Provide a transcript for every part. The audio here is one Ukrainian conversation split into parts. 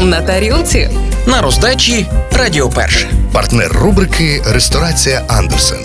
на тарілці. На роздачі Радіо Перше. Партнер рубрики Ресторація Андерсен.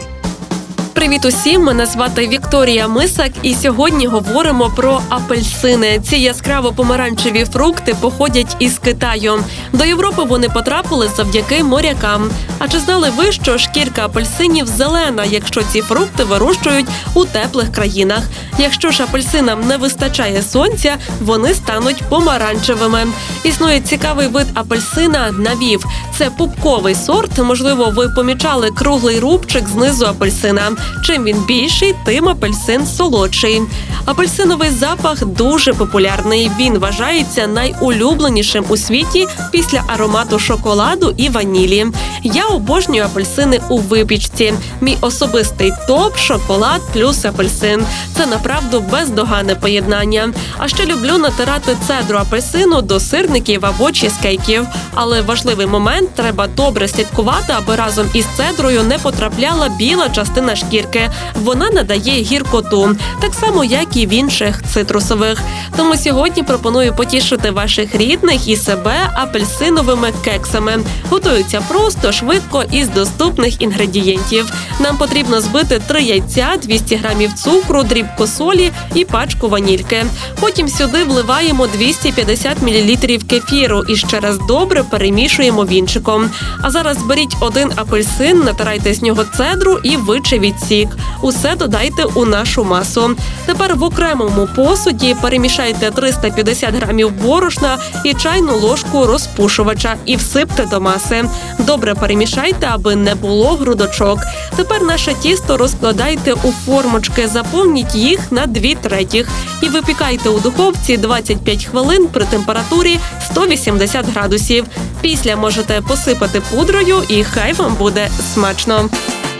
Привіт усім! Мене звати Вікторія Мисак, і сьогодні говоримо про апельсини. Ці яскраво помаранчеві фрукти походять із Китаю. До Європи вони потрапили завдяки морякам. А чи знали ви, що шкірка апельсинів зелена, якщо ці фрукти вирощують у теплих країнах? Якщо ж апельсинам не вистачає сонця, вони стануть помаранчевими. Існує цікавий вид апельсина навів. Це пупковий сорт. Можливо, ви помічали круглий рубчик знизу апельсина. Чим він більший, тим апельсин солодший. Апельсиновий запах дуже популярний. Він вважається найулюбленішим у світі після аромату шоколаду і ванілі. Я обожнюю апельсини у випічці. Мій особистий топ шоколад плюс апельсин. Це направду бездоганне поєднання. А ще люблю натирати цедру апельсину до сирників або чізкейків. Але важливий момент треба добре слідкувати, аби разом із цедрою не потрапляла біла частина шкірки. Вона надає гіркоту, так само як і в інших цитрусових. Тому сьогодні пропоную потішити ваших рідних і себе апельсиновими кексами. Готуються просто, швидко і з доступних інгредієнтів. Нам потрібно збити 3 яйця, 200 грамів цукру, дрібку солі і пачку ванільки. Потім сюди вливаємо 250 мл кефіру і ще раз добре перемішуємо вінчиком. А зараз беріть один апельсин, натирайте з нього цедру і вичавіть сік. Усе додайте у нашу масу. Тепер в окремому посуді перемішайте 350 грамів борошна і чайну ложку розпушувача і всипте до маси. Добре перемішайте, аби не було грудочок. Тепер наше тісто розкладайте у формочки, заповніть їх на дві третіх і випікайте у духовці 25 хвилин при температурі 180 градусів. Після можете посипати пудрою, і хай вам буде смачно.